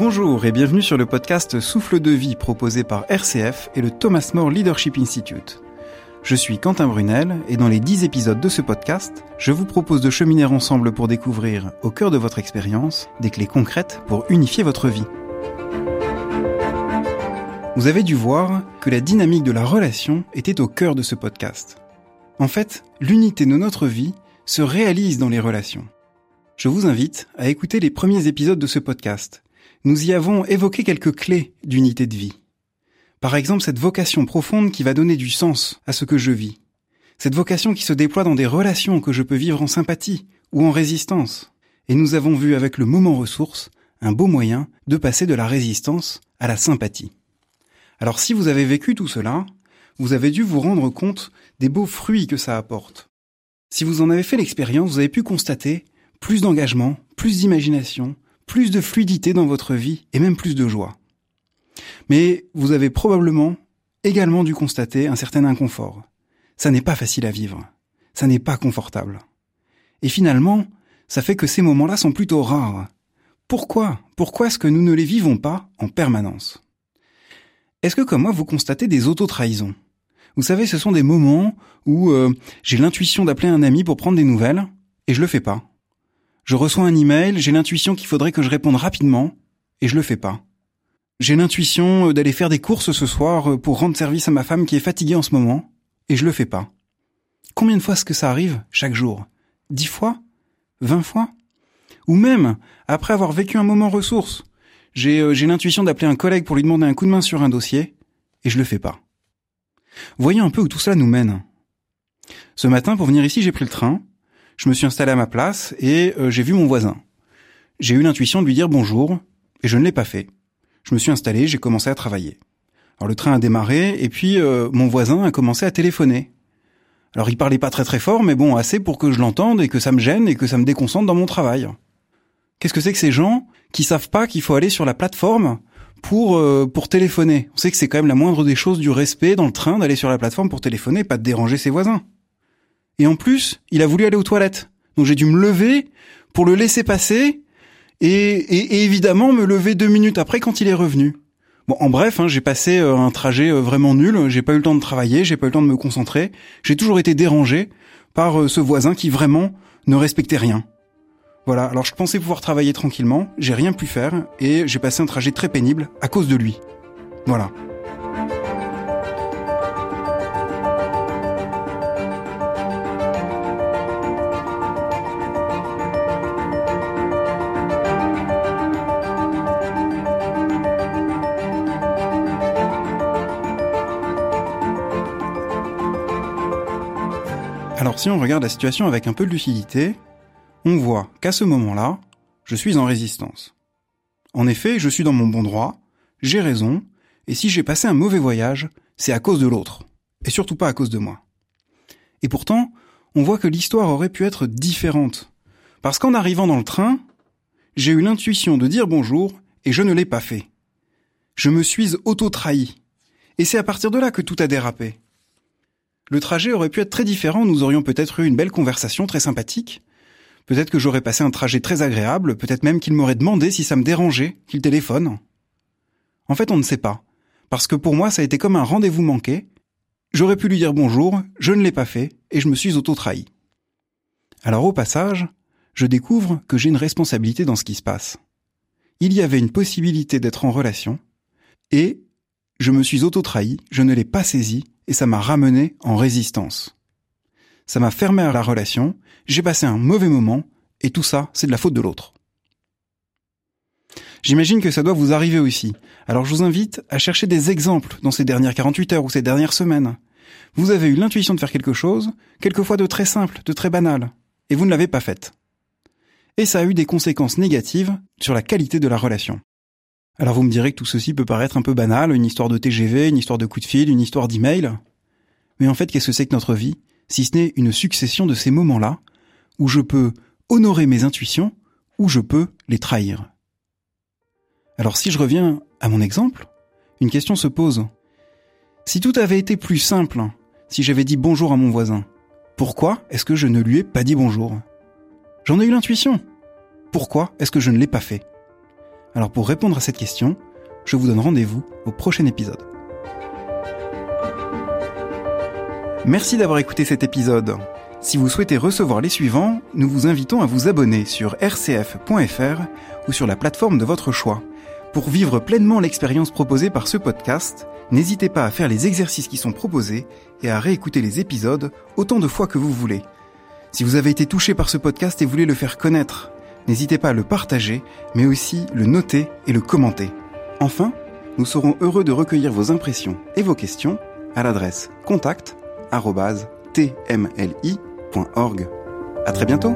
Bonjour et bienvenue sur le podcast Souffle de vie proposé par RCF et le Thomas More Leadership Institute. Je suis Quentin Brunel et dans les 10 épisodes de ce podcast, je vous propose de cheminer ensemble pour découvrir, au cœur de votre expérience, des clés concrètes pour unifier votre vie. Vous avez dû voir que la dynamique de la relation était au cœur de ce podcast. En fait, l'unité de notre vie se réalise dans les relations. Je vous invite à écouter les premiers épisodes de ce podcast. Nous y avons évoqué quelques clés d'unité de vie. Par exemple, cette vocation profonde qui va donner du sens à ce que je vis. Cette vocation qui se déploie dans des relations que je peux vivre en sympathie ou en résistance. Et nous avons vu avec le moment ressource un beau moyen de passer de la résistance à la sympathie. Alors si vous avez vécu tout cela, vous avez dû vous rendre compte des beaux fruits que ça apporte. Si vous en avez fait l'expérience, vous avez pu constater plus d'engagement, plus d'imagination, plus de fluidité dans votre vie et même plus de joie. Mais vous avez probablement également dû constater un certain inconfort. Ça n'est pas facile à vivre. Ça n'est pas confortable. Et finalement, ça fait que ces moments-là sont plutôt rares. Pourquoi? Pourquoi est-ce que nous ne les vivons pas en permanence? Est-ce que comme moi vous constatez des auto-trahisons? Vous savez, ce sont des moments où euh, j'ai l'intuition d'appeler un ami pour prendre des nouvelles et je le fais pas. Je reçois un email, j'ai l'intuition qu'il faudrait que je réponde rapidement et je le fais pas. J'ai l'intuition euh, d'aller faire des courses ce soir euh, pour rendre service à ma femme qui est fatiguée en ce moment, et je le fais pas. Combien de fois est-ce que ça arrive chaque jour? Dix fois? Vingt fois? Ou même, après avoir vécu un moment ressource, j'ai euh, l'intuition d'appeler un collègue pour lui demander un coup de main sur un dossier, et je le fais pas. Voyons un peu où tout cela nous mène. Ce matin, pour venir ici, j'ai pris le train, je me suis installé à ma place, et j'ai vu mon voisin. J'ai eu l'intuition de lui dire bonjour, et je ne l'ai pas fait. Je me suis installé, j'ai commencé à travailler. Alors le train a démarré et puis euh, mon voisin a commencé à téléphoner. Alors il parlait pas très très fort, mais bon, assez pour que je l'entende et que ça me gêne et que ça me déconcentre dans mon travail. Qu'est-ce que c'est que ces gens qui savent pas qu'il faut aller sur la plateforme pour euh, pour téléphoner? On sait que c'est quand même la moindre des choses du respect dans le train d'aller sur la plateforme pour téléphoner, pas de déranger ses voisins. Et en plus, il a voulu aller aux toilettes. Donc j'ai dû me lever pour le laisser passer et, évidemment me lever deux minutes après quand il est revenu. Bon, en bref, hein, j'ai passé euh, un trajet euh, vraiment nul. J'ai pas eu le temps de travailler, j'ai pas eu le temps de me concentrer. J'ai toujours été dérangé par euh, ce voisin qui vraiment ne respectait rien. Voilà. Alors je pensais pouvoir travailler tranquillement, j'ai rien pu faire et j'ai passé un trajet très pénible à cause de lui. Voilà. Alors si on regarde la situation avec un peu de lucidité, on voit qu'à ce moment-là, je suis en résistance. En effet, je suis dans mon bon droit, j'ai raison, et si j'ai passé un mauvais voyage, c'est à cause de l'autre, et surtout pas à cause de moi. Et pourtant, on voit que l'histoire aurait pu être différente, parce qu'en arrivant dans le train, j'ai eu l'intuition de dire bonjour, et je ne l'ai pas fait. Je me suis auto-trahi, et c'est à partir de là que tout a dérapé. Le trajet aurait pu être très différent, nous aurions peut-être eu une belle conversation très sympathique. Peut-être que j'aurais passé un trajet très agréable, peut-être même qu'il m'aurait demandé si ça me dérangeait qu'il téléphone. En fait, on ne sait pas. Parce que pour moi, ça a été comme un rendez-vous manqué. J'aurais pu lui dire bonjour, je ne l'ai pas fait, et je me suis auto-trahi. Alors au passage, je découvre que j'ai une responsabilité dans ce qui se passe. Il y avait une possibilité d'être en relation, et je me suis auto-trahi, je ne l'ai pas saisi, et ça m'a ramené en résistance. Ça m'a fermé à la relation, j'ai passé un mauvais moment, et tout ça, c'est de la faute de l'autre. J'imagine que ça doit vous arriver aussi. Alors je vous invite à chercher des exemples dans ces dernières 48 heures ou ces dernières semaines. Vous avez eu l'intuition de faire quelque chose, quelquefois de très simple, de très banal, et vous ne l'avez pas faite. Et ça a eu des conséquences négatives sur la qualité de la relation. Alors vous me direz que tout ceci peut paraître un peu banal, une histoire de TGV, une histoire de coup de fil, une histoire d'email. Mais en fait, qu'est-ce que c'est que notre vie, si ce n'est une succession de ces moments-là, où je peux honorer mes intuitions, ou je peux les trahir? Alors si je reviens à mon exemple, une question se pose. Si tout avait été plus simple, si j'avais dit bonjour à mon voisin, pourquoi est-ce que je ne lui ai pas dit bonjour? J'en ai eu l'intuition. Pourquoi est-ce que je ne l'ai pas fait? Alors pour répondre à cette question, je vous donne rendez-vous au prochain épisode. Merci d'avoir écouté cet épisode. Si vous souhaitez recevoir les suivants, nous vous invitons à vous abonner sur rcf.fr ou sur la plateforme de votre choix. Pour vivre pleinement l'expérience proposée par ce podcast, n'hésitez pas à faire les exercices qui sont proposés et à réécouter les épisodes autant de fois que vous voulez. Si vous avez été touché par ce podcast et voulez le faire connaître, n'hésitez pas à le partager, mais aussi le noter et le commenter. Enfin, nous serons heureux de recueillir vos impressions et vos questions à l'adresse contact@tmli.org. À très bientôt.